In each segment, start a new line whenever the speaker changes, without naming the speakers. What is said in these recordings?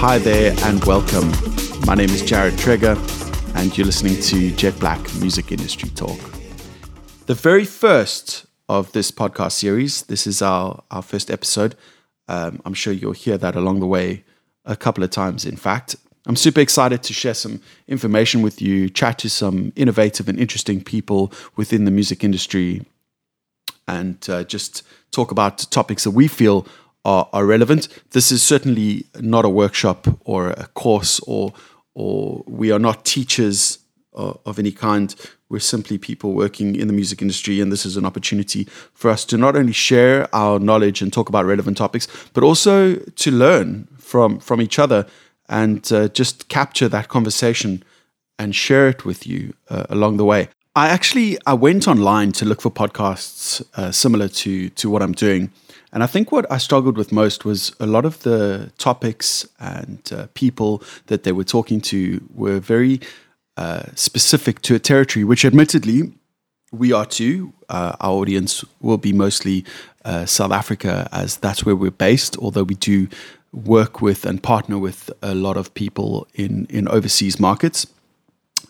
Hi there and welcome. My name is Jared Traeger, and you're listening to Jet Black Music Industry Talk. The very first of this podcast series, this is our, our first episode. Um, I'm sure you'll hear that along the way a couple of times, in fact. I'm super excited to share some information with you, chat to some innovative and interesting people within the music industry, and uh, just talk about topics that we feel are, are relevant. This is certainly not a workshop or a course, or or we are not teachers of, of any kind. We're simply people working in the music industry, and this is an opportunity for us to not only share our knowledge and talk about relevant topics, but also to learn from from each other and uh, just capture that conversation and share it with you uh, along the way. I actually I went online to look for podcasts uh, similar to to what I'm doing, and I think what I struggled with most was a lot of the topics and uh, people that they were talking to were very uh, specific to a territory, which admittedly we are too. Uh, our audience will be mostly uh, South Africa, as that's where we're based. Although we do work with and partner with a lot of people in in overseas markets.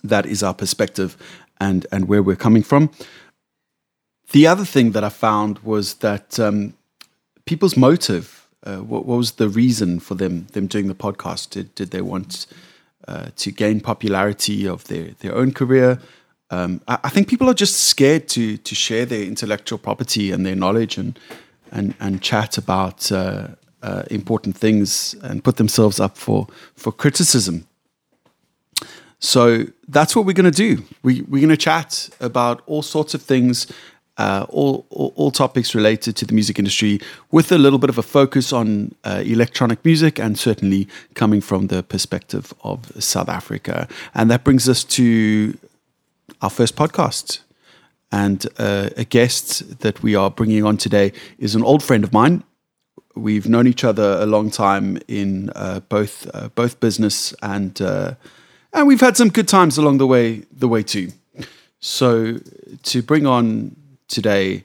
That is our perspective and and where we're coming from. The other thing that I found was that um, people's motive. Uh, what, what, was the reason for them them doing the podcast? Did did they want uh, to gain popularity of their their own career? Um, I, I, think people are just scared to to share their intellectual property and their knowledge and and and chat about uh, uh important things and put themselves up for for criticism. So that's what we're going to do. We, we're going to chat about all sorts of things, uh, all, all, all topics related to the music industry, with a little bit of a focus on uh, electronic music, and certainly coming from the perspective of South Africa. And that brings us to our first podcast. And uh, a guest that we are bringing on today is an old friend of mine. We've known each other a long time in uh, both uh, both business and uh, and we've had some good times along the way the way too. So to bring on today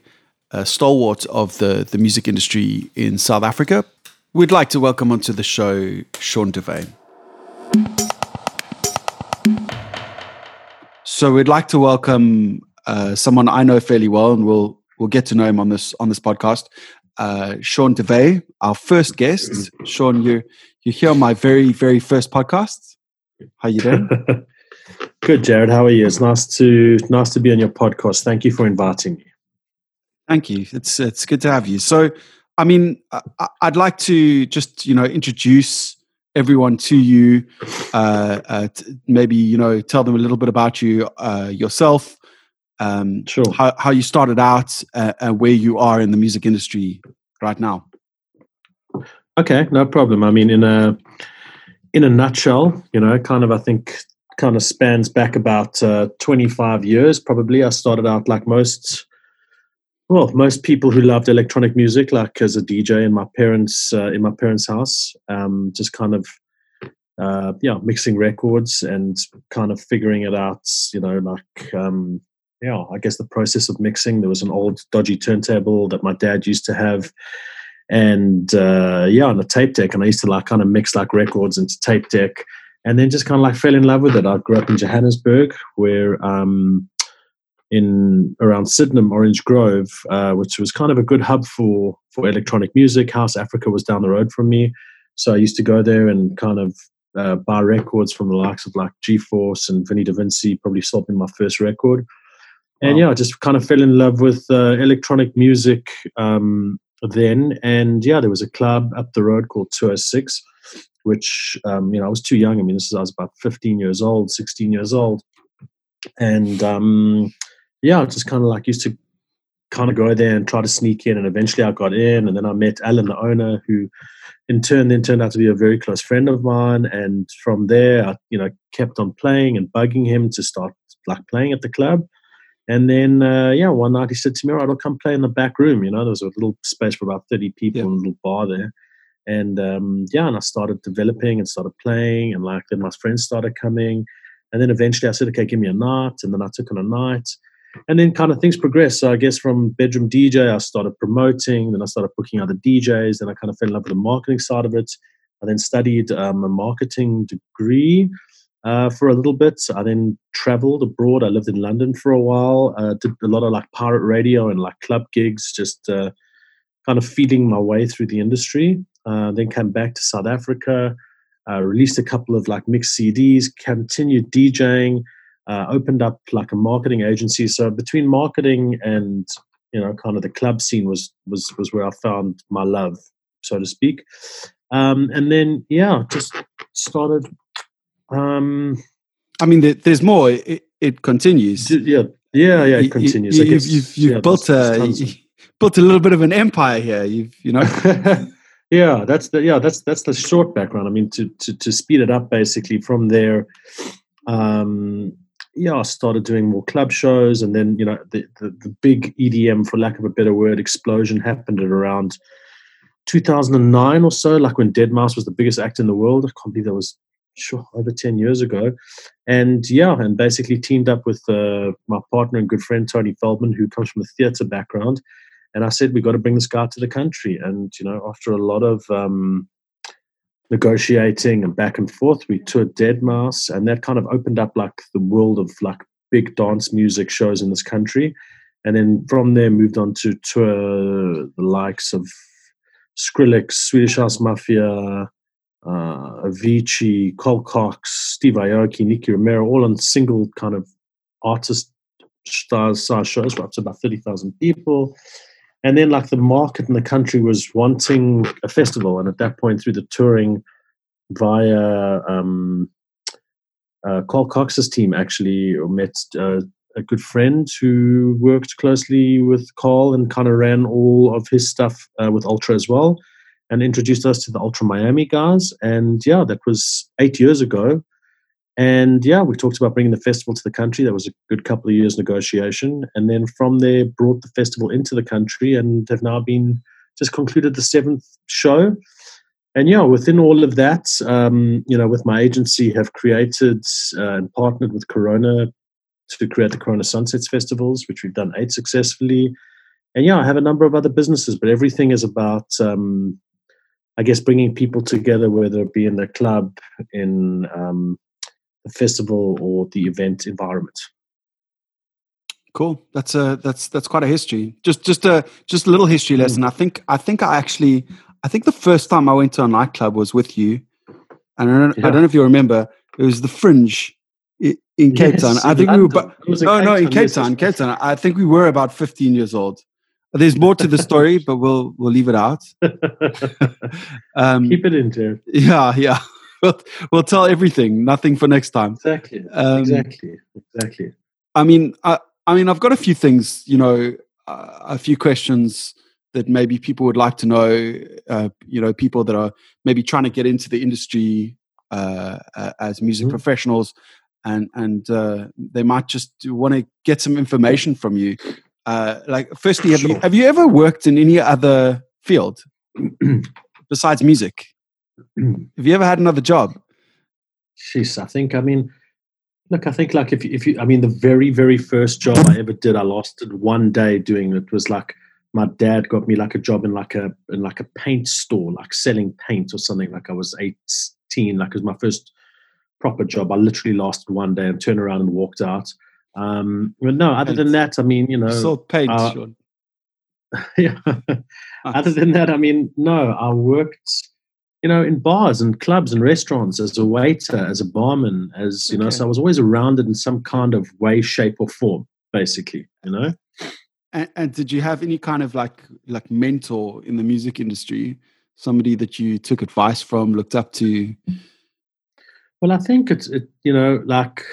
a stalwart of the the music industry in South Africa, we'd like to welcome onto the show Sean Devane. So we'd like to welcome uh, someone I know fairly well, and we'll we'll get to know him on this on this podcast. Uh, Sean DeVay, our first guest. Sean, you you here on my very very first podcast. How you doing?
Good, Jared. How are you? It's nice to nice to be on your podcast. Thank you for inviting me.
Thank you. It's it's good to have you. So, I mean, I, would like to just you know introduce everyone to you. Uh, uh, maybe you know tell them a little bit about you uh, yourself. Um, sure. How, how you started out uh, and where you are in the music industry right now.
Okay, no problem. I mean, in a in a nutshell, you know, kind of, I think, kind of spans back about uh, 25 years, probably. I started out like most, well, most people who loved electronic music, like as a DJ in my parents' uh, in my parents' house, um, just kind of, uh, yeah, mixing records and kind of figuring it out. You know, like, um, yeah, I guess the process of mixing. There was an old dodgy turntable that my dad used to have and uh, yeah, on a tape deck. And I used to like kind of mix like records into tape deck, and then just kind of like fell in love with it. I grew up in Johannesburg, where um, in around Sydenham, Orange Grove, uh, which was kind of a good hub for for electronic music. House Afrika was down the road from me, so I used to go there and kind of uh, buy records from the likes of like G Force and Vinny Da Vinci. Probably sold me my first record. And wow. yeah, I just kind of fell in love with uh, electronic music um, then. And yeah, there was a club up the road called 206, which, um, you know, I was too young. I mean, this is, I was about 15 years old, 16 years old. And um, yeah, I just kind of like used to kind of go there and try to sneak in. And eventually I got in. And then I met Alan, the owner, who in turn then turned out to be a very close friend of mine. And from there, I, you know, kept on playing and bugging him to start like playing at the club. And then, uh, yeah, one night he said to me, all right, I'll come play in the back room. You know, there was a little space for about 30 people yeah. and a little bar there. And um, yeah, and I started developing and started playing. And like then my friends started coming. And then eventually I said, okay, give me a night. And then I took on a night. And then kind of things progressed. So I guess from bedroom DJ, I started promoting. Then I started booking other DJs. Then I kind of fell in love with the marketing side of it. I then studied um, a marketing degree uh, for a little bit. I then traveled abroad. I lived in London for a while. Uh, did a lot of like pirate radio and like club gigs, just uh, kind of feeding my way through the industry. Uh, then came back to South Africa, uh, released a couple of like mixed CDs, continued DJing, uh, opened up like a marketing agency. So between marketing and you know kind of the club scene was was was where I found my love, so to speak. Um, and then yeah, just started um,
I mean, there's more. It, it continues.
Yeah, yeah, yeah. It continues.
You, have you've, you've yeah, built a you built a little bit of an empire here. You've you know.
yeah, that's the yeah that's that's the short background. I mean, to to to speed it up, basically from there. Um, yeah, I started doing more club shows, and then you know the, the, the big EDM, for lack of a better word, explosion happened at around 2009 or so, like when Deadmau5 was the biggest act in the world. I can't believe that was sure over 10 years ago. And yeah and basically teamed up with uh, my partner and good friend tony feldman who comes from a theater background. And i said we got to bring this guy to the country. And you know after a lot of um, negotiating and back and forth. We toured Deadmau5 and that kind of opened up like the world of like big dance music shows in this country. And then from there moved on to tour the likes of skrillex swedish house mafia uh, Avicii, Carl Cox, Steve Aoki, Nicky Romero, all on single kind of artist stars size shows. Up to about 30,000 people. And then, like, the market in the country was wanting a festival. And at that point, through the touring via um, uh, Carl Cox's team, actually met uh, a good friend who worked closely with Carl and kind of ran all of his stuff uh, with Ultra as well and introduced us to the Ultra Miami guys. And yeah, that was eight years ago. And yeah, we talked about bringing the festival to the country. That was a good couple of years negotiation. And then from there, brought the festival into the country and have now been just concluded the seventh show. And yeah, within all of that, um, you know, with my agency, have created uh, and partnered with Corona to create the Corona Sunsets Festivals, which we've done eight successfully. And yeah, I have a number of other businesses, but everything is about um, I guess bringing people together, whether it be in the club, in um, festival, or the event environment.
Cool. That's a that's that's quite a history. Just just a just a little history hmm. lesson. Mm. I think I think I actually I think the first time I went to a nightclub was with you, and I don't, yeah. I don't know if you remember. It was the Fringe in Cape yes, Town. I think London. we were. But, no, no, in Cape Town. Cape Town. I think we were about fifteen years old. There's more to the story, but we'll we'll leave it out.
um, Keep it in, there.
Yeah, yeah. We'll, we'll tell everything. Nothing for next time.
Exactly. Um, exactly. Exactly.
I mean, I, I mean, I've got a few things. You know, uh, a few questions that maybe people would like to know. Uh, you know, people that are maybe trying to get into the industry uh, as music mm-hmm. professionals, and and uh, they might just want to get some information from you uh, like firstly have sure. you have you ever worked in any other field besides music have you ever had another job?
Jeez i think i mean look i think like if, if you i mean the very very first job i ever did i lost it one day doing it was like my dad got me like a job in like a in like a paint store like selling paint or something like i was 18 like it was my first proper job. I literally lasted one day and turned around and walked out. Um, but no, other than that, I mean, you know,
so paint, uh, Sean.
yeah. other than that, I mean, no, I worked, you know, in bars and clubs and restaurants as a waiter, as a barman, as you okay. know. So I was always around it in some kind of way, shape, or form, basically. You know.
And, and did you have any kind of like like mentor in the music industry? Somebody that you took advice from, looked up to?
Well, I think it's it, you know like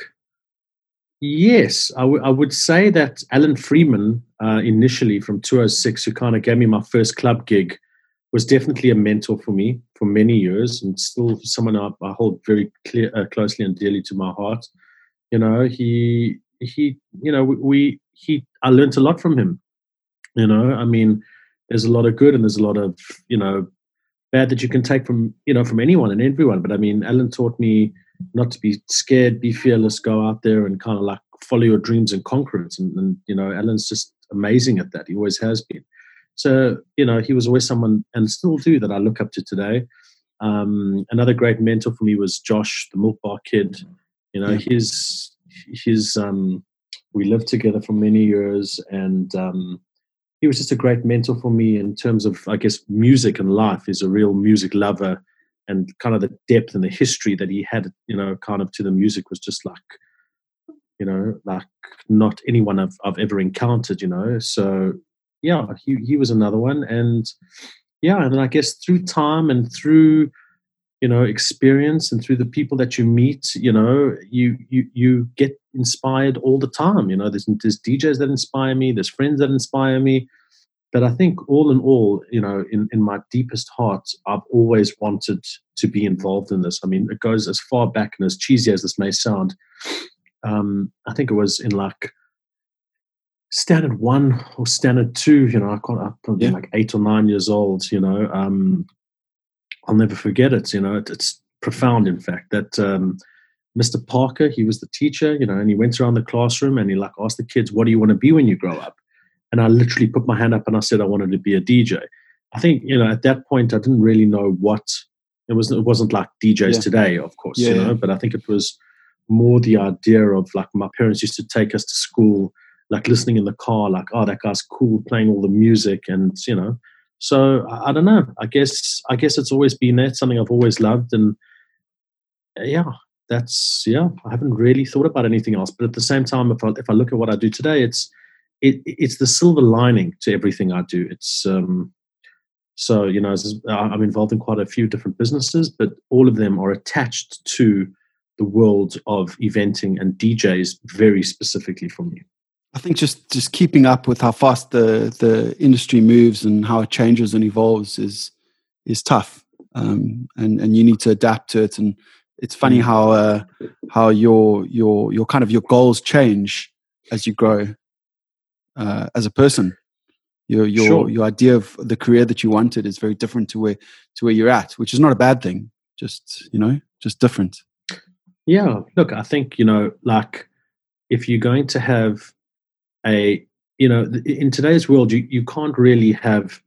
Yes, I, w- I would say that Alan Freeman, uh, initially from 206, who kind of gave me my first club gig, was definitely a mentor for me for many years and still someone I, I hold very clear, uh, closely and dearly to my heart. You know, he, he, you know, we, he, I learned a lot from him. You know, I mean, there's a lot of good and there's a lot of, you know, bad that you can take from, you know, from anyone and everyone. But I mean, Alan taught me, not to be scared, be fearless, go out there and kind of like follow your dreams and conquer it. And, and, you know, Alan's just amazing at that. He always has been. So, you know, he was always someone, and still do, that I look up to today. Um, another great mentor for me was Josh, the Milk Bar Kid. You know, yeah. his his um, we lived together for many years, and um, he was just a great mentor for me in terms of, I guess, music and life. He's a real music lover, and kind of the depth and the history that he had, you know, kind of to the music was just like, you know, like not anyone I've I've ever encountered. You know, so yeah, he he was another one, and yeah, and I guess through time and through you know experience and through the people that you meet you know you you you get inspired all the time you know there's there's DJs that inspire me there's friends that inspire me but I think all in all you know in in my deepest heart I've always wanted to be involved in this. I mean it goes as far back and as cheesy as this may sound um I think it was in like standard one or standard two you know I can't I'm yeah. like 8 or 9 years old you know um I'll never forget it. You know, it, it's profound, in fact, that um, Mr. Parker, he was the teacher, you know, and he went around the classroom and he like asked the kids, "What do you want to be when you grow up?" And I literally put my hand up and I said I wanted to be a DJ. I think you know at that point I didn't really know what it was. It wasn't like DJs yeah. today, of course, yeah, you know. But I think it was more the idea of like my parents used to take us to school, like listening in the car, like oh that guy's cool playing all the music, and you know so I, I don't know. I guess I guess it's always been there. something I've always loved, and uh, yeah, that's yeah. I haven't really thought about anything else. But at the same time, if I if I look at what I do today, it's it, it's the silver lining to everything I do. It's um, so you know I'm involved in quite a few different businesses, but all of them are attached to the world of eventing and DJs very specifically for me.
I think just just keeping up with how fast the the industry moves and how it changes and evolves is is tough, um, and and you need to adapt to it. And it's funny mm. how uh, how your your your kind of your goals change as you grow uh, as a person. Your your sure. your idea of the career that you wanted is very different to where to where you're at, which is not a bad thing. Just you know, just different.
Yeah, look, I think you know, like if you're going to have a you know in today's world you, you can't really have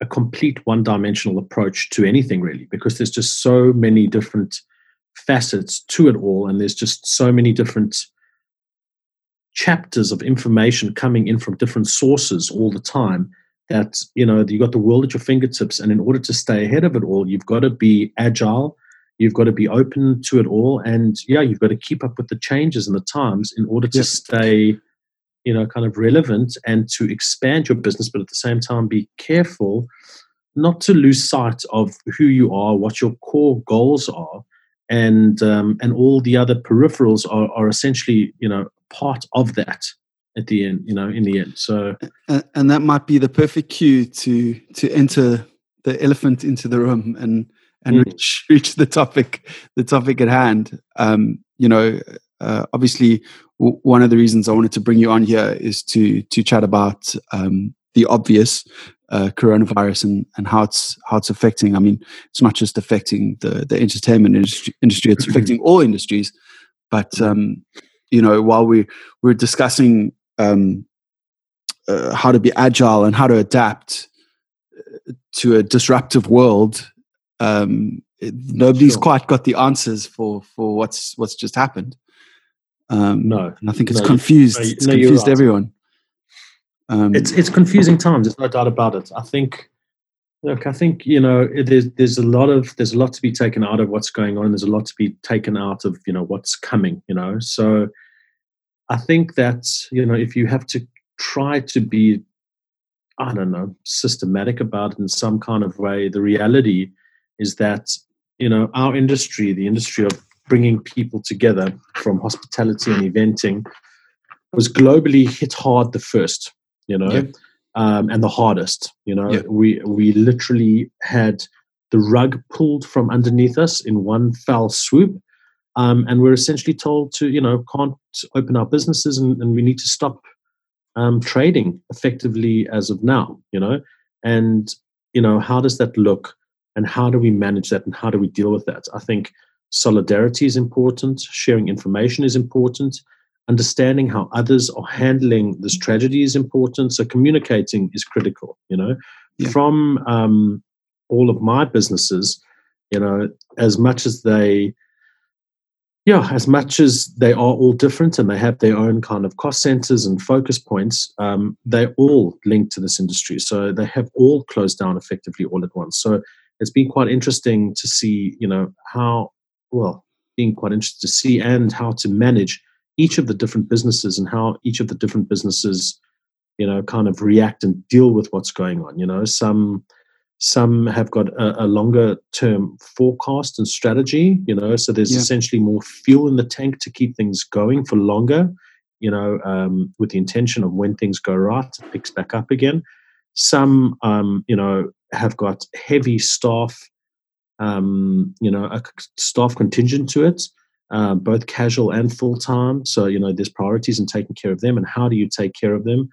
a complete one-dimensional approach to anything really because there's just so many different facets to it all and there's just so many different chapters of information coming in from different sources all the time that you know you've got the world at your fingertips and in order to stay ahead of it all you've got to be agile you've got to be open to it all and yeah you've got to keep up with the changes and the times in order to stay you know kind of relevant and to expand your business but at the same time be careful not to lose sight of who you are what your core goals are and um, and all the other peripherals are, are essentially you know part of that at the end you know in the end so
and, and that might be the perfect cue to to enter the elephant into the room and and mm. reach, reach the topic the topic at hand um, you know uh, obviously w- one of the reasons I wanted to bring you on here is to to chat about um, the obvious uh, coronavirus and, and how it's how it's affecting. I mean, it's not just affecting the the entertainment industry; industry it's affecting all industries. But um, you know, while we we're discussing um, uh, how to be agile and how to adapt uh, to a disruptive world, um, nobody's sure. quite got the answers for for what's what's just happened. Um, no, and I think it's no, confused. No, it's no, confused right. everyone.
Um, it's it's confusing times. There's no doubt about it. I think. Look, I think you know there's there's a lot of there's a lot to be taken out of what's going on. There's a lot to be taken out of you know what's coming. You know, so I think that you know if you have to try to be, I don't know, systematic about it in some kind of way, the reality is that you know our industry, the industry of bringing people together from hospitality and eventing was globally hit hard the first, you know, yep. um, and the hardest. You know, yep. we we literally had the rug pulled from underneath us in one fell swoop, um, and we're essentially told to, you know, can't open our businesses and, and we need to stop um, trading effectively as of now. You know, and you know, how does that look? And how do we manage that? And how do we deal with that? I think solidarity is important, sharing information is important, understanding how others are handling this tragedy is important. So communicating is critical. You know, yeah. from um, all of my businesses, you know, as much as they, yeah, as much as they are all different and they have their own kind of cost centers and focus points, um, they're all linked to this industry. So they have all closed down effectively all at once. So it's been quite interesting to see, you know, how, well, being quite interested to see and how to manage each of the different businesses and how each of the different businesses, you know, kind of react and deal with what's going on. You know, some some have got a, a longer term forecast and strategy. You know, so there's yeah. essentially more fuel in the tank to keep things going for longer. You know, um, with the intention of when things go right, it picks back up again. Some, um, you know, have got heavy staff, um, you know, a staff contingent to it uh, both casual and full time. So, you know, there's priorities in taking care of them and how do you take care of them?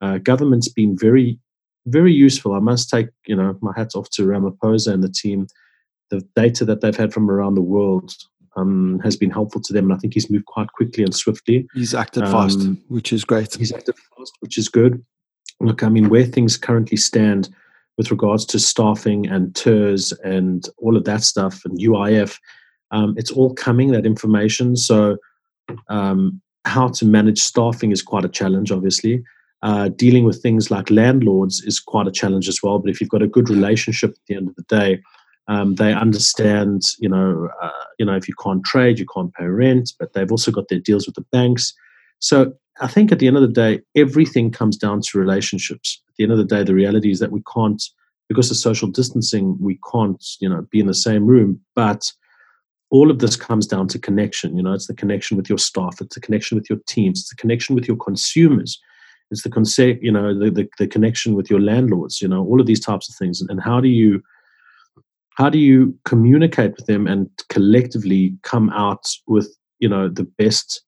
Uh, government's been very, very useful. I must take, you know, my hats off to Ramaphosa and the team. The data that they've had from around the world um, has been helpful to them, and I think he's moved quite quickly and swiftly.
He's acted um, fast, which is great.
He's acted fast, which is good. Look, I mean, where things currently stand with regards to staffing and TERS and all of that stuff and UIF, um, it's all coming, that information. So, um, how to manage staffing is quite a challenge, obviously. Uh, dealing with things like landlords is quite a challenge as well. But if you've got a good relationship at the end of the day, um, they understand, you know, uh, you know, if you can't trade, you can't pay rent. But they've also got their deals with the banks. So I think at the end of the day, everything comes down to relationships. The end of the day, the reality is that we can't, because of social distancing, we can't, you know, be in the same room. But all of this comes down to connection. You know, it's the connection with your staff, it's the connection with your teams, it's the connection with your consumers, it's the concept, you know, the, the, the connection with your landlords. You know, all of these types of things. And how do you how do you communicate with them and collectively come out with you know the best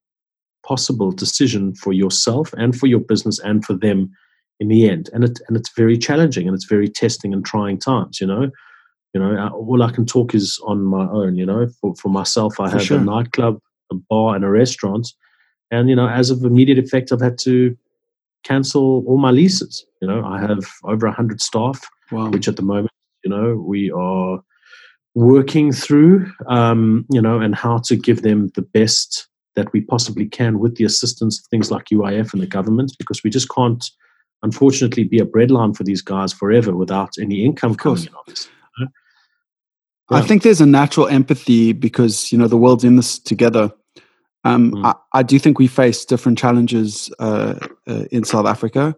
possible decision for yourself and for your business and for them in the end and it and it's very challenging and it's very testing and trying times you know you know, all I can talk is on my own. You know, for for myself, I for have sure. a nightclub, a bar, and a restaurant, and you know, as of immediate effect, I've had to cancel all my leases. You know, I have over a hundred staff, wow. which at the moment, you know, we are working through. Um, you know, and how to give them the best that we possibly can with the assistance of things like UIF and the government, because we just can't, unfortunately, be a breadline for these guys forever without any income coming in. Obviously.
Yeah. I think there's a natural empathy because you know the world's in this together. Um, mm. I, I, do think we face different challenges uh, uh, in South Africa,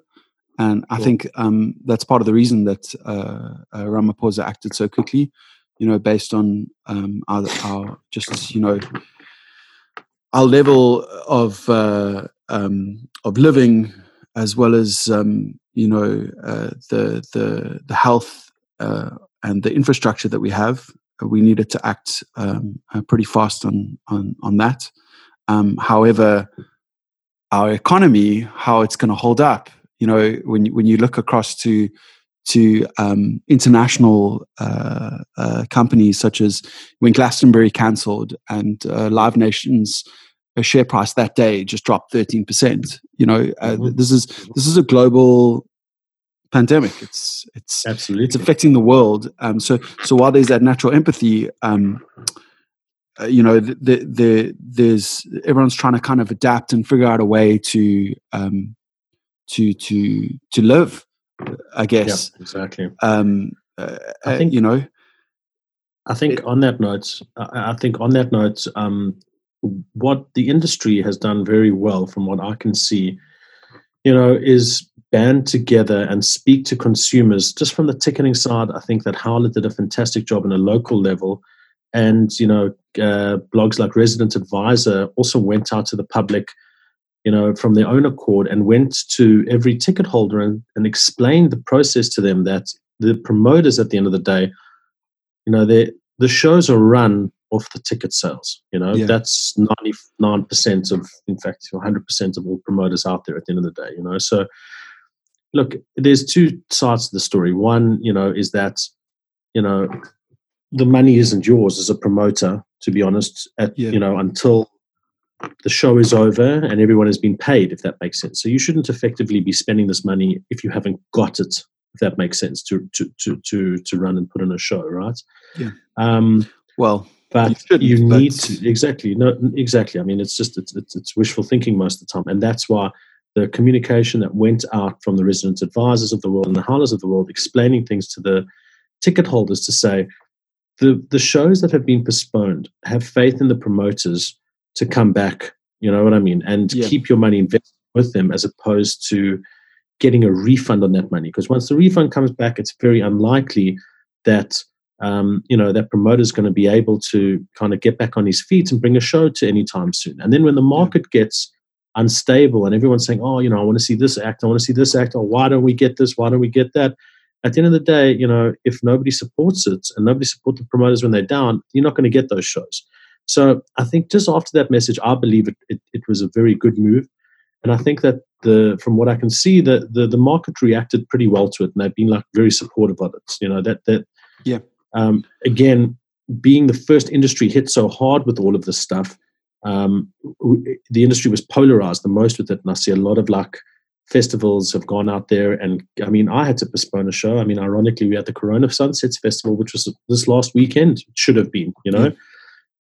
and I think um, that's part of the reason that uh, uh, Ramaphosa acted so quickly. You know, based on um, our, our, just you know our level of uh, um, of living, as well as um, you know uh, the the the health and the infrastructure that we have we needed to act um, uh, pretty fast on on on that. Um, however, our economy, how it's going to hold up, you know, when when you look across to to um, international uh, uh, companies such as when Glastonbury cancelled and uh, Live Nation's uh, share price that day just dropped 13%. You know, uh, mm-hmm. this is this is a global pandemic. It's it's
absolutely
it's affecting the world. Um, so so while there's that natural empathy, um, uh, you know, the, the, the, there's everyone's trying to kind of adapt and figure out a way to um, to to to live. I guess
yeah, exactly.
Um, uh, I think you know.
I think it, on that note, I think on that note, um, what the industry has done very well, from what I can see, you know, is band together and speak to consumers just from the ticketing side. I think that howler did a fantastic job on a local level. And you know uh, blogs like resident advisor also went out to the public you know from their own accord and went to every ticket holder and, and explained the process to them that the promoters at the end of the day you know the shows are run off the ticket sales you know yeah. that's 99% of in fact 100% of all promoters out there at the end of the day you know so look, there's two sides to the story. One, you know, is that, you know, the money isn't yours as a promoter, to be honest, at, yeah. you know, until the show is over and everyone has been paid, if that makes sense. So you shouldn't effectively be spending this money if you haven't got it if that makes sense to to to to, to run and put on a show, right?
Yeah.
Um,
well,
but you, you need but... to exactly no exactly. I mean, it's just it's, it's it's wishful thinking most of the time, and that's why the communication that went out from the resident advisors of the world and the howlers of the world, explaining things to the ticket holders to say the the shows that have been postponed have faith in the promoters to come back. You know what I mean, and yeah. keep your money invested with them as opposed to getting a refund on that money. Because once the refund comes back, it's very unlikely that um, you know that promoter is going to be able to kind of get back on his feet and bring a show to any time soon. And then when the market gets unstable and everyone's saying, oh, you know, I want to see this act, I want to see this act, or why don't we get this, why don't we get that? At the end of the day, you know, if nobody supports it and nobody supports the promoters when they're down, you're not going to get those shows. So I think just after that message, I believe it, it, it was a very good move. And I think that the from what I can see, the, the the market reacted pretty well to it, and they've been like very supportive of it. You know that that
yeah.
Um, again, being the first industry hit so hard with all of this stuff, um, the industry was polarized the most with it. And I see a lot of like festivals have gone out there. And I mean, I had to postpone a show. I mean, ironically, we had the Corona Sunsets Festival, which was this last weekend, it should have been, you know.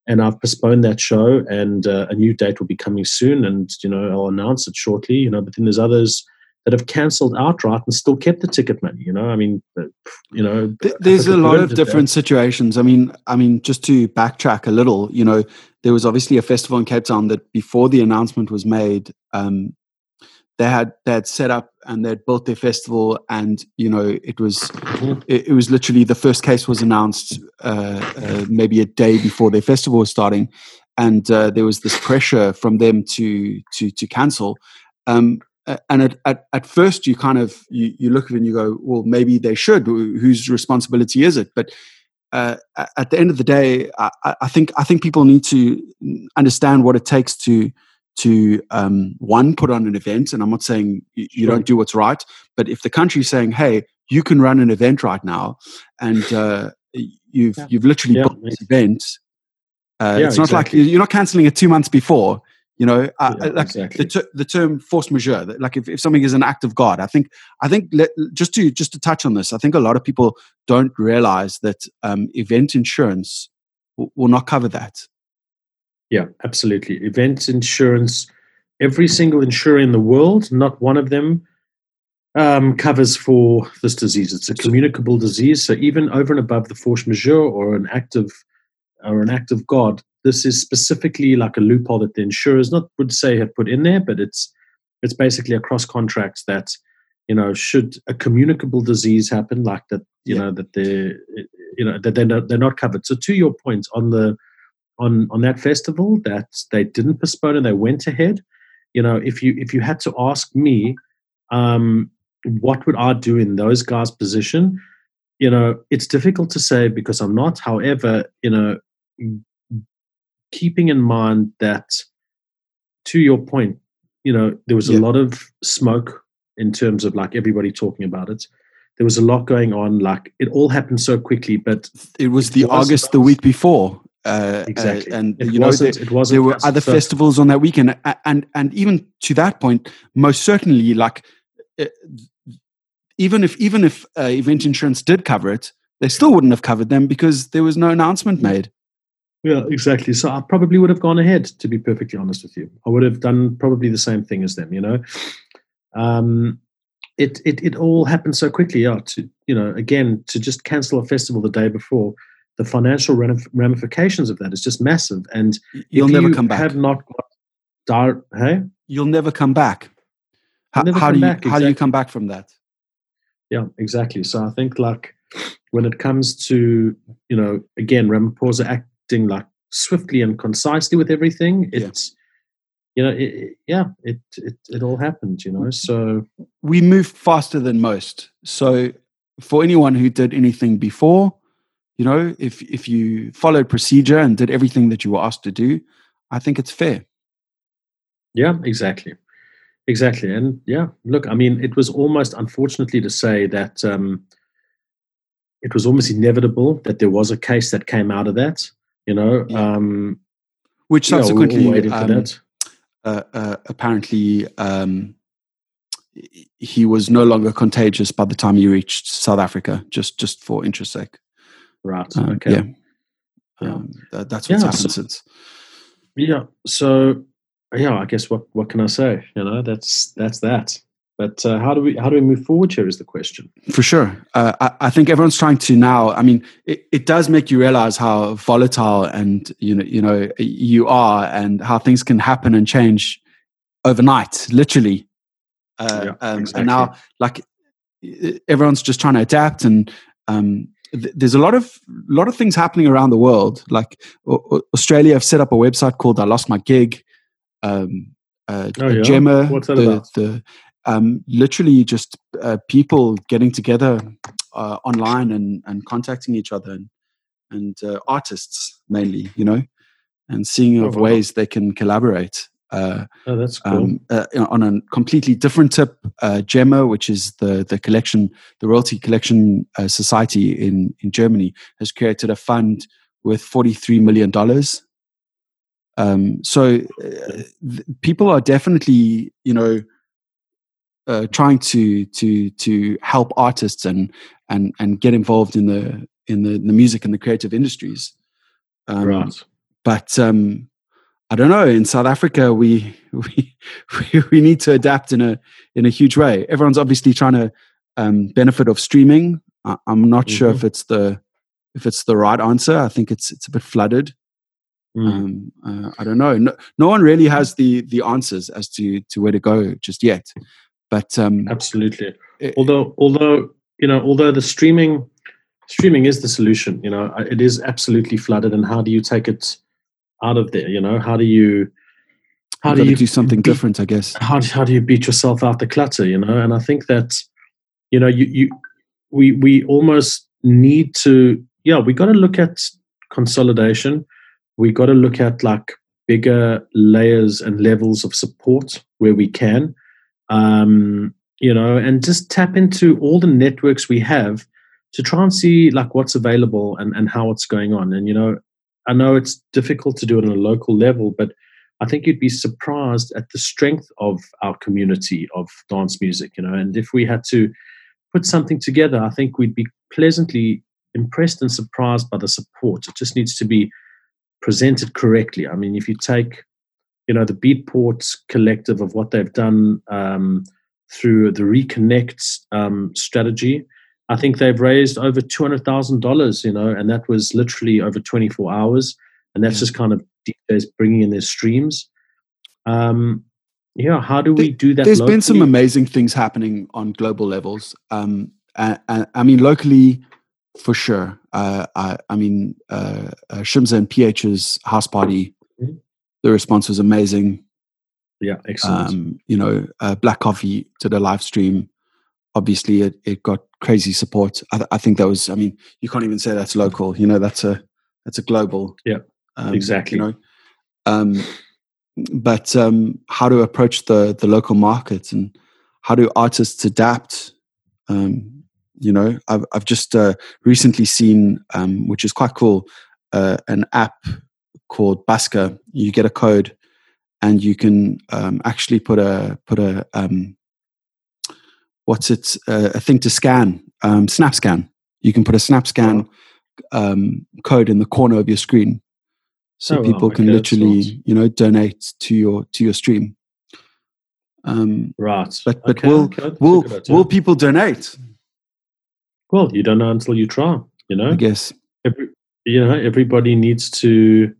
And I've postponed that show, and uh, a new date will be coming soon. And, you know, I'll announce it shortly, you know. But then there's others that have cancelled outright and still kept the ticket money. You know, I mean, uh, you know,
there's a lot of different that. situations. I mean, I mean, just to backtrack a little, you know, there was obviously a festival in Cape Town that before the announcement was made, um, they had they had set up and they'd built their festival, and you know, it was mm-hmm. it, it, was literally the first case was announced uh, uh, maybe a day before their festival was starting, and uh, there was this pressure from them to to to cancel. Um, and at, at, at, first you kind of you, you look at it and you go well maybe they should whose responsibility is it but uh, at the end of the day I, I, think i think people need to understand what it takes to to um, one put on an event and i'm not saying you, you don't do what's right but if the country's saying hey you can run an event right now and uh, you've yeah. you've literally yeah. booked this event uh, it's not exactly. like you're not canceling it two months before you know, uh, yeah, like exactly. the, ter- the term force majeure, like if, if something is an act of God, I think, I think let, just to just to touch on this, I think a lot of people don't realize that um, event insurance w- will not cover that.
Yeah, absolutely. Event insurance, every single insurer in the world, not one of them um, covers for this disease. It's a communicable disease, so even over and above the force majeure or an act of or an act of God, this is specifically like a loophole that the insurers not would say have put in there, but it's it's basically across contracts that you know should a communicable disease happen like that you yeah. know that they you know that they're not, they're not covered. So to your point on the on on that festival that they didn't postpone and they went ahead. You know, if you if you had to ask me, um, what would I do in those guys' position? You know, it's difficult to say because I'm not. However, you know, keeping in mind that, to your point, you know, there was a lot of smoke in terms of like everybody talking about it. There was a lot going on. Like it all happened so quickly, but
it was the August the week before. Uh,
exactly,
uh, and it you know there, it wasn't there were other so, festivals on that weekend, and and even to that point, most certainly, like uh, even if even if uh, event insurance did cover it, they still wouldn't have covered them because there was no announcement made.
Yeah, exactly. So I probably would have gone ahead, to be perfectly honest with you. I would have done probably the same thing as them, you know. Um, it, it, it all happened so quickly. Yeah, to, you know, again, to just cancel a festival the day before, the financial ramifications of that is just massive. And
you'll never you come back.
Have not got dar- hey?
You'll never come back. How, how do you back, how do you come back from that?
Yeah, exactly. So I think like when it comes to you know again Ramaphosa act, acting like swiftly and concisely with everything. It's yeah. you know, it, yeah, it, it it all happened. You know, so
we move faster than most. So for anyone who did anything before, you know, if if you followed procedure and did everything that you were asked to do, I think it's fair.
Yeah, exactly. Exactly. And yeah, look, I mean, it was almost unfortunately to say that um, it was almost inevitable that there was a case that came out of that you know yeah. um,
which subsequently um, uh, uh, apparently um, he was no longer contagious by the time he reached South Africa. Just just for interest sake.
Right.
Um,
okay.
Yeah.
Yeah.
Um, that, that's what's
Yeah,
happened
so-
since.
Yeah. So yeah, I guess what what can I say? You know, that's that's that. But uh, how do we how do we move forward here is the question.
For sure. Uh, I, I think everyone's trying to now. I mean, it, it does make you realize how volatile and you know you know you are, and how things can happen and change overnight, literally. Uh,
Yeah,
um,
exactly.
And now, like, everyone's just trying to adapt, and um, th- there's a lot of lot of things happening around the world. Like Au- Australia have set up a website called "I Lost My Gig." Um, uh,
Oh, yeah?
Gemma,
What's that
the,
about?
the um, literally just uh, people getting together uh, online and, and contacting each other and, and uh, artists mainly, you know, and seeing
Oh,
of
wow.
ways they can collaborate. Uh,
Oh, that's cool.
um, uh, on a completely different tip, uh, GEMA, which is the the collection, the royalty collection uh, society in in Germany, has created a fund with forty three million dollars. Um, so uh, th- people are definitely, you know, uh, trying to to to help artists and and and get involved in the in the, the music and the creative industries. Um,
right.
but um, I don't know. In South Africa, we, we we need to adapt in a in a huge way. Everyone's obviously trying to um, benefit of streaming. I, I'm not sure if it's the if it's the right answer. I think it's it's a bit flooded.
Mm.
Um, uh, I don't know. No, no one really has the the answers as to to where to go just yet. But um,
Absolutely.
it-
although although you know although the streaming streaming is the solution you know it is absolutely flooded and how do you take it out of there you know how do you how do you
do something
beat-
different, I guess.
how, do- how do you beat yourself out the clutter you know and i think that you know you you we we almost need to yeah we got to look at consolidation we got to look at like bigger layers and levels of support where we can um you know and just tap into all the networks we have to try and see like what's available and and how it's going on and you know i know it's difficult to do it on a local level but I think you'd be surprised at the strength of our community of dance music, you know. And if we had to put something together, I think we'd be pleasantly impressed and surprised by the support. It just needs to be presented correctly. I mean, if you take, you know, the Beatport collective of what they've done um, through the Reconnect um, strategy, I think they've raised over two hundred thousand dollars, you know, and that was literally over twenty four hours, and that's
Yeah.
just kind of DJs bringing in their streams. Um, yeah, how do we do that?
There's been some amazing things happening on global levels. Um, and, and, I mean, locally, for sure. Uh, I, I mean, uh, uh, Shimza and PH's house party,
Mhm.
The response was amazing.
yeah, excellent.
Um, you know, uh, Black Coffee did a live stream. Obviously, it, it got crazy support. I, th- I think that was. I mean, you can't even say that's local. You know, that's a that's a global.
Yeah,
um,
exactly.
You know, um, but um, how to approach the the local market and how do artists adapt? Um, you know, I've I've just uh, recently seen, um, which is quite cool, uh, an app called Basker. You get a code, and you can um, actually put a put a um, what's it uh, a thing to scan um, SnapScan. You can put a SnapScan um, code in the corner of your screen, so
Oh, wow.
people can
Okay,
literally you know donate to your to your stream. Um,
right.
but but
Okay,
will
okay,
will will people donate?
well, you don't know until you try. You know,
I guess
Every, you know, everybody needs to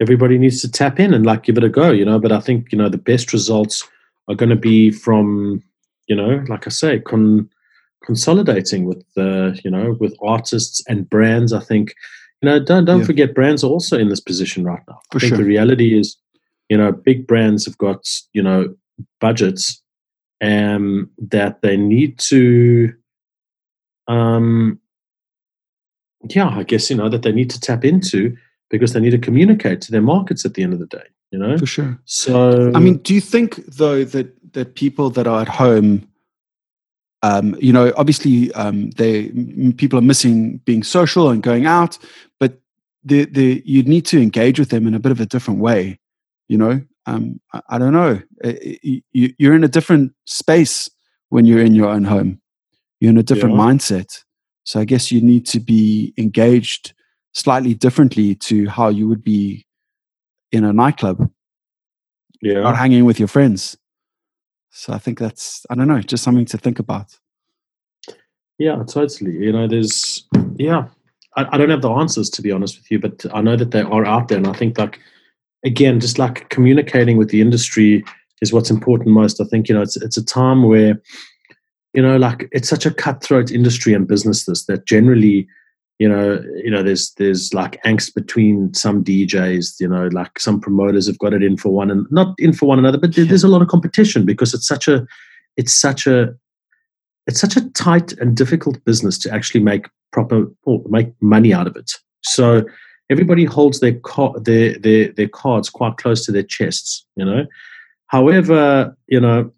everybody needs to tap in and like give it a go. You know, but I think you know the best results are going to be from you know, like I say, con, consolidating with the you know with artists and brands. I think you know don't don't
Yeah.
forget brands are also in this position right now.
For
I think
sure.
the reality is, you know, big brands have got you know budgets um, that they need to um yeah i guess you know that they need to tap into because they need to communicate to their markets at the end of the day you know
for sure.
so
I mean, do you think though that that people that are at home, um, you know, obviously um, they people are missing being social and going out, but the the you need to engage with them in a bit of a different way, you know. um, I, I, don't know. You, you're in a different space when you're in your own home. You're in a different yeah. mindset. So I guess you need to be engaged slightly differently to how you would be in a nightclub.
Yeah.
Or hanging with your friends. So I think that's I don't know, just something to think about.
Yeah, totally. You know, there's yeah. I, I don't have the answers to be honest with you, but I know that they are out there, and I think like again, just like communicating with the industry is what's important most. I think you know it's it's a time where you know like it's such a cutthroat industry and business this that generally you know you know there's there's like angst between some DJs you know like some promoters have got it in for one and not in for one another but there's a lot of competition because it's such a it's such a it's such a tight and difficult business to actually make proper or make money out of it. So everybody holds their, their their their cards quite close to their chests you know. However you know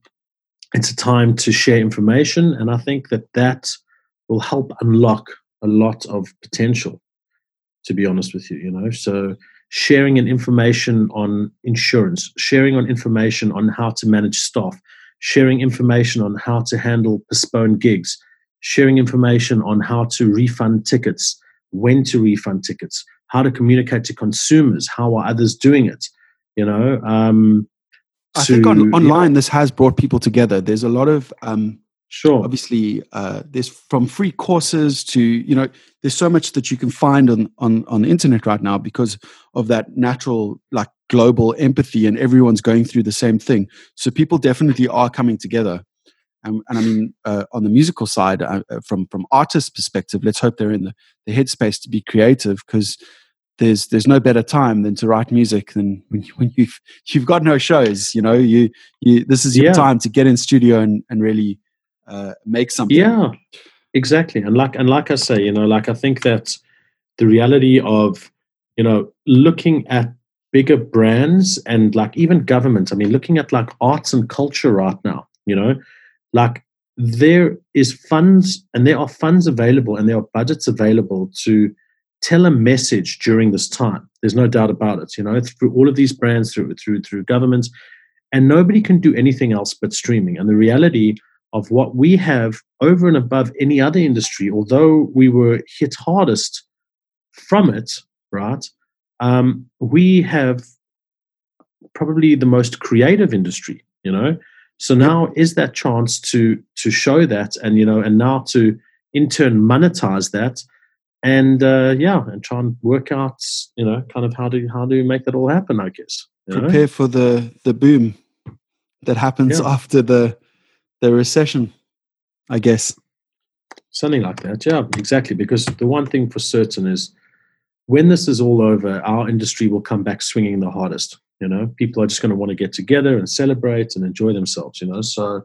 it's a time to share information and i think that that will help unlock a lot of potential to be honest with you you know? So sharing an information on insurance sharing on information on how to manage staff sharing information on how to handle postponed gigs sharing information on how to refund tickets when to refund tickets how to communicate to consumers how are others doing it you know? Um,
I think on, online this has brought people together. There's a lot of um,
Sure.
Obviously, uh, there's from free courses to you know, there's so much that you can find on on on the internet right now because of that natural like global empathy and everyone's going through the same thing. So people definitely are coming together. Um, and I mean, uh, on the musical side, uh, uh from from artists' perspective, let's hope they're in the, the headspace to be creative because there's there's no better time than to write music than when, when you've you've got no shows. You know, you you this is your yeah. time to get in studio and and really uh, make something.
Yeah, exactly. And like and like I say, you know, like I think that the reality of you know looking at bigger brands and like even governments. I mean, looking at like arts and culture right now. You know, like there is funds and there are funds available and there are budgets available to tell a message during this time. There's no doubt about it. You know, through all of these brands, through through through governments, and nobody can do anything else but streaming. And the reality of what we have over and above any other industry, although we were hit hardest from it, right? Um, we have probably the most creative industry, you know. So now is that chance to to show that, and you know, and now to in turn monetize that, and uh, yeah, and try and work out, you know, kind of how do how do you make that all happen? I guess
prepare know? for the the boom that happens yeah. after the the recession, I guess.
Something like that, yeah, exactly. Because the one thing for certain is when this is all over, our industry will come back swinging the hardest. You know, people are just going to want to get together and celebrate and enjoy themselves. You know, so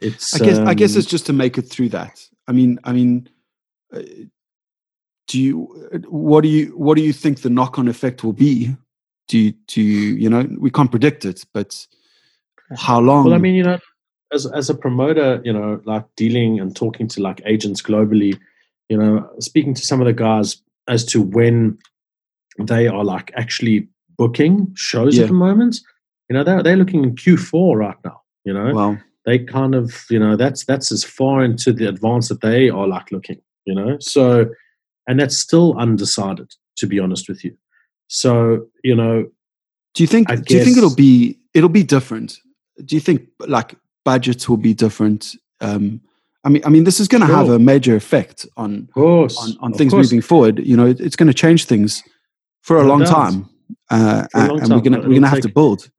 it's.
I guess. Um, I guess it's just to make it through that. I mean, I mean, uh, do you? What do you? What do you think the knock-on effect will be? Do you? Do you? You know, we can't predict it, but how long?
Well, I mean, you know, as as a promoter, you know, like dealing and talking to like agents globally, you know, speaking to some of the guys as to when they are like actually booking shows yeah. at the moment, you know, they're they're looking in Q4 right now. You know,
wow.
they kind of, you know, that's that's as far into the advance that they are like looking. You know, so and that's still undecided, to be honest with you. So, you know,
do you think? Do you think it'll be it'll be different? Do you think like budgets will be different. Um, I mean, I mean, this is going to sure. have a major effect on
course,
on, on things course. moving forward. You know, it, it's going to change things for a, long, time, uh, a long and we're going to we're going to have to build.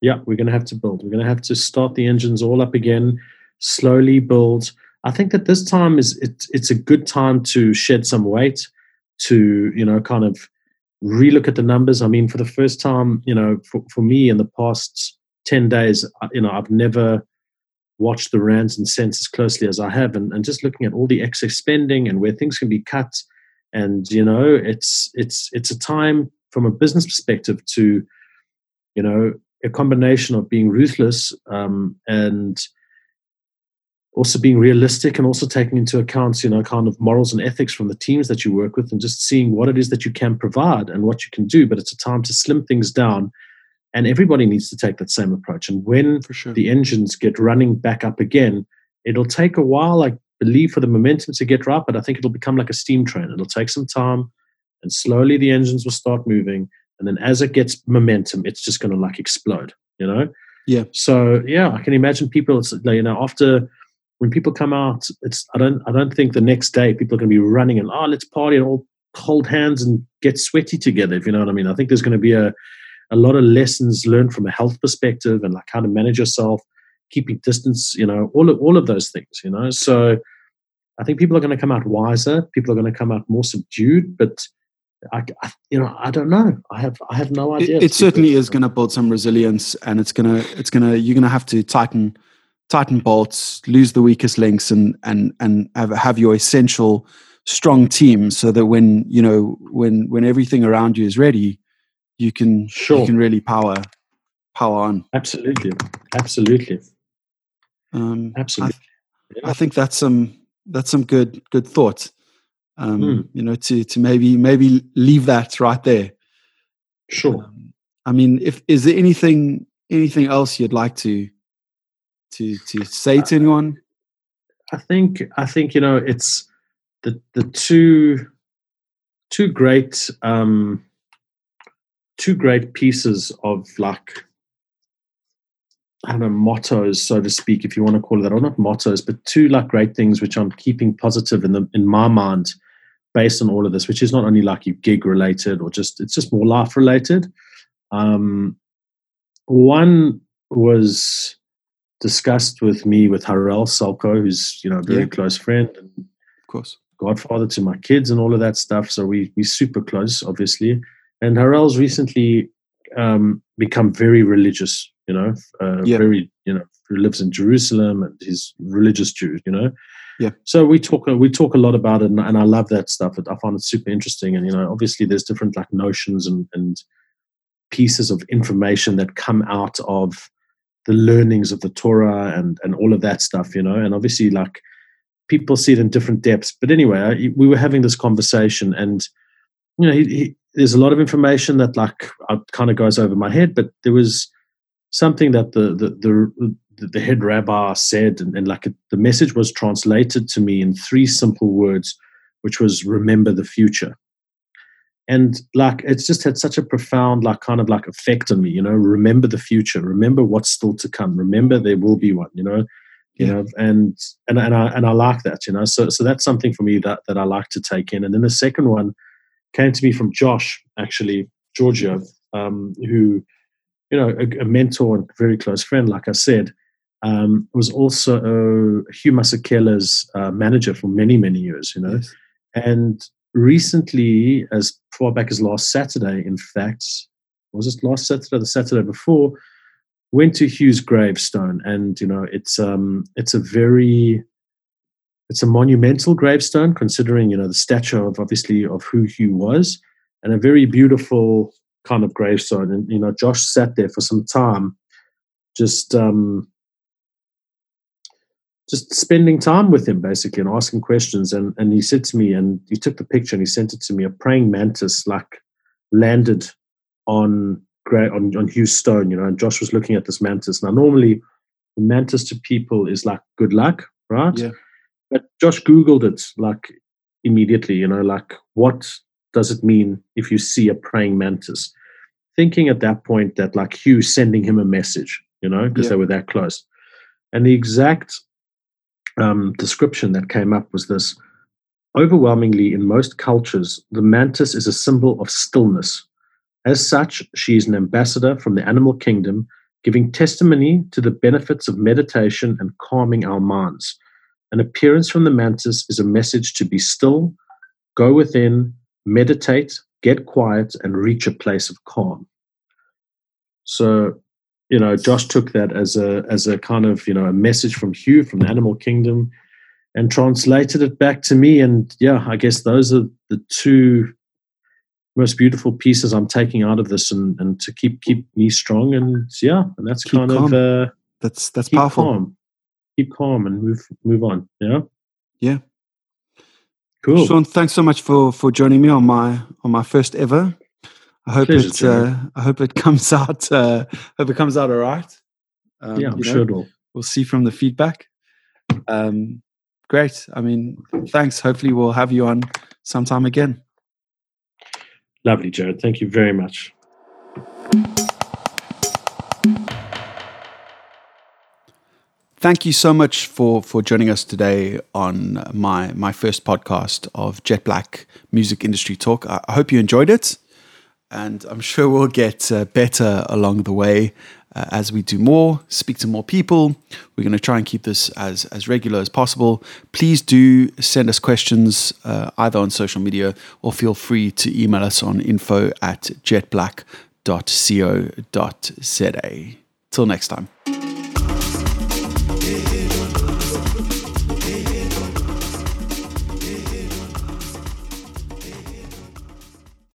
Yeah, we're going to have to build. We're going to have to start the engines all up again, slowly build. I think that this time is it, it's a good time to shed some weight, to you know, kind of relook at the numbers. I mean, for the first time, you know, for, for me in the past 10 days, uh, you know, I've never watched the rands and cents as closely as I have. And, and just looking at all the excess spending and where things can be cut. And, you know, it's, it's, it's a time from a business perspective to, you know, a combination of being ruthless um, and also being realistic and also taking into account, you know, kind of morals and ethics from the teams that you work with and just seeing what it is that you can provide and what you can do. But it's a time to slim things down And everybody needs to take that same approach. And when
For sure.
the engines get running back up again, it'll take a while, I believe, for the momentum to get right, but I think it'll become like a steam train. It'll take some time and slowly the engines will start moving. And then as it gets momentum, it's just going to like explode, you know?
Yeah.
So yeah, I can imagine people, it's, like, you know, after when people come out, it's, I don't, I don't think the next day people are going to be running and, oh, let's party and all hold hands and get sweaty together, if you know what I mean. I think there's going to be a, a lot of lessons learned from a health perspective and like how to manage yourself, keeping distance, you know, all of, all of those things, you know. So I think people are going to come out wiser. People are going to come out more subdued. But I, I you know, I don't know. I have I have no idea.
It, it certainly is going to build some resilience, and it's gonna it's gonna you're gonna have to tighten tighten bolts, lose the weakest links, and and and have have your essential strong team, so that when you know when when everything around you is ready, you can
Sure.
you can really power power on.
Absolutely, absolutely,
Um,
absolutely.
I think that's some that's some good good thought. Um,
Hmm.
You know, to to maybe maybe leave that right there.
Sure.
Um, I mean, if is there anything anything else you'd like to to to say to anyone?
I think I think you know it's the the two two great um two great pieces of like I don't know mottos so to speak if you want to call it that or not mottos but two like great things which I'm keeping positive in the in my mind based on all of this which is not only like you gig related or just it's just more life related um one was discussed with me with Harel Salko, who's you know a very
Yeah.
close friend and
Of course.
godfather to my kids and all of that stuff. So we we super close, obviously. And Harel's recently um, become very religious. You know, uh,
Yeah.
very you know, who lives in Jerusalem and he's religious Jew. You know.
Yeah.
So we talk we talk a lot about it, and, and I love that stuff. I find it super interesting, and you know, obviously there's different like notions and and pieces of information that come out of the learnings of the Torah and and all of that stuff, you know. And obviously, like people see it in different depths. But anyway, I, we were having this conversation, and you know, he, he, there's a lot of information that like kind of goes over my head. But there was something that the the the, the head rabbi said, and, and like it, the message was translated to me in three simple words, which was "Remember the future." and like it's just had such a profound like kind of like effect on me you know remember the future remember what's still to come remember there will be one you know you
Yeah.
know and and and I and I like that you know so so that's something for me that that I like to take in and then the second one came to me from Josh actually Georgiou, um who you know a, a mentor and very close friend like I said um was also uh, Hugh Masekela's uh, manager for many many years you know
Yes.
and recently, as far back as last Saturday, in fact, was it last Saturday, the Saturday before, went to Hugh's gravestone, and you know, it's um, it's a very, it's a monumental gravestone, considering you know the stature of obviously of who Hugh was, and a very beautiful kind of gravestone. And you know, Josh sat there for some time, just um, just spending time with him basically and asking questions and and he said to me and he took the picture and he sent it to me a praying mantis like landed on on, on Hugh's Stone you know and Josh was looking at this mantis now normally the mantis to people is like good luck right
Yeah.
But Josh googled it like immediately you know like what does it mean if you see a praying mantis? Thinking at that point that like Hugh sending him a message you know because
Yeah.
they were that close. And the exact um, description that came up was this. Overwhelmingly in most cultures the mantis is a symbol of stillness. As such she is an ambassador from the animal kingdom giving testimony to the benefits of meditation and calming our minds an appearance from the mantis is a message to be still go within meditate get quiet and reach a place of calm so you know josh took that as a as a kind of you know a message from hugh from the animal kingdom and translated it back to me and yeah i guess those are the two most beautiful pieces i'm taking out of this and, and to keep keep me strong and yeah and that's
Keep
kind
calm.
of uh
That's that's powerful.
calm keep calm and move move on yeah
Yeah.
cool
Sean, thanks so much for for joining me on my on my first ever. I hope Pleasure, it. Uh, I hope it comes out. Uh, hope it comes out all right.
Um, yeah, I'm know, sure it will.
We'll see from the feedback. Um, great. I mean, thanks. Hopefully, we'll have you on sometime again.
Lovely, Jared. Thank you very much.
Thank you so much for for joining us today on my my first podcast of Jet Black Music Industry Talk. I, I hope you enjoyed it, and I'm sure we'll get uh, better along the way uh, as we do more, speak to more people. We're going to try and keep this as as regular as possible. Please do send us questions uh, either on social media or feel free to email us on info at jetblack.co.za. Till next time.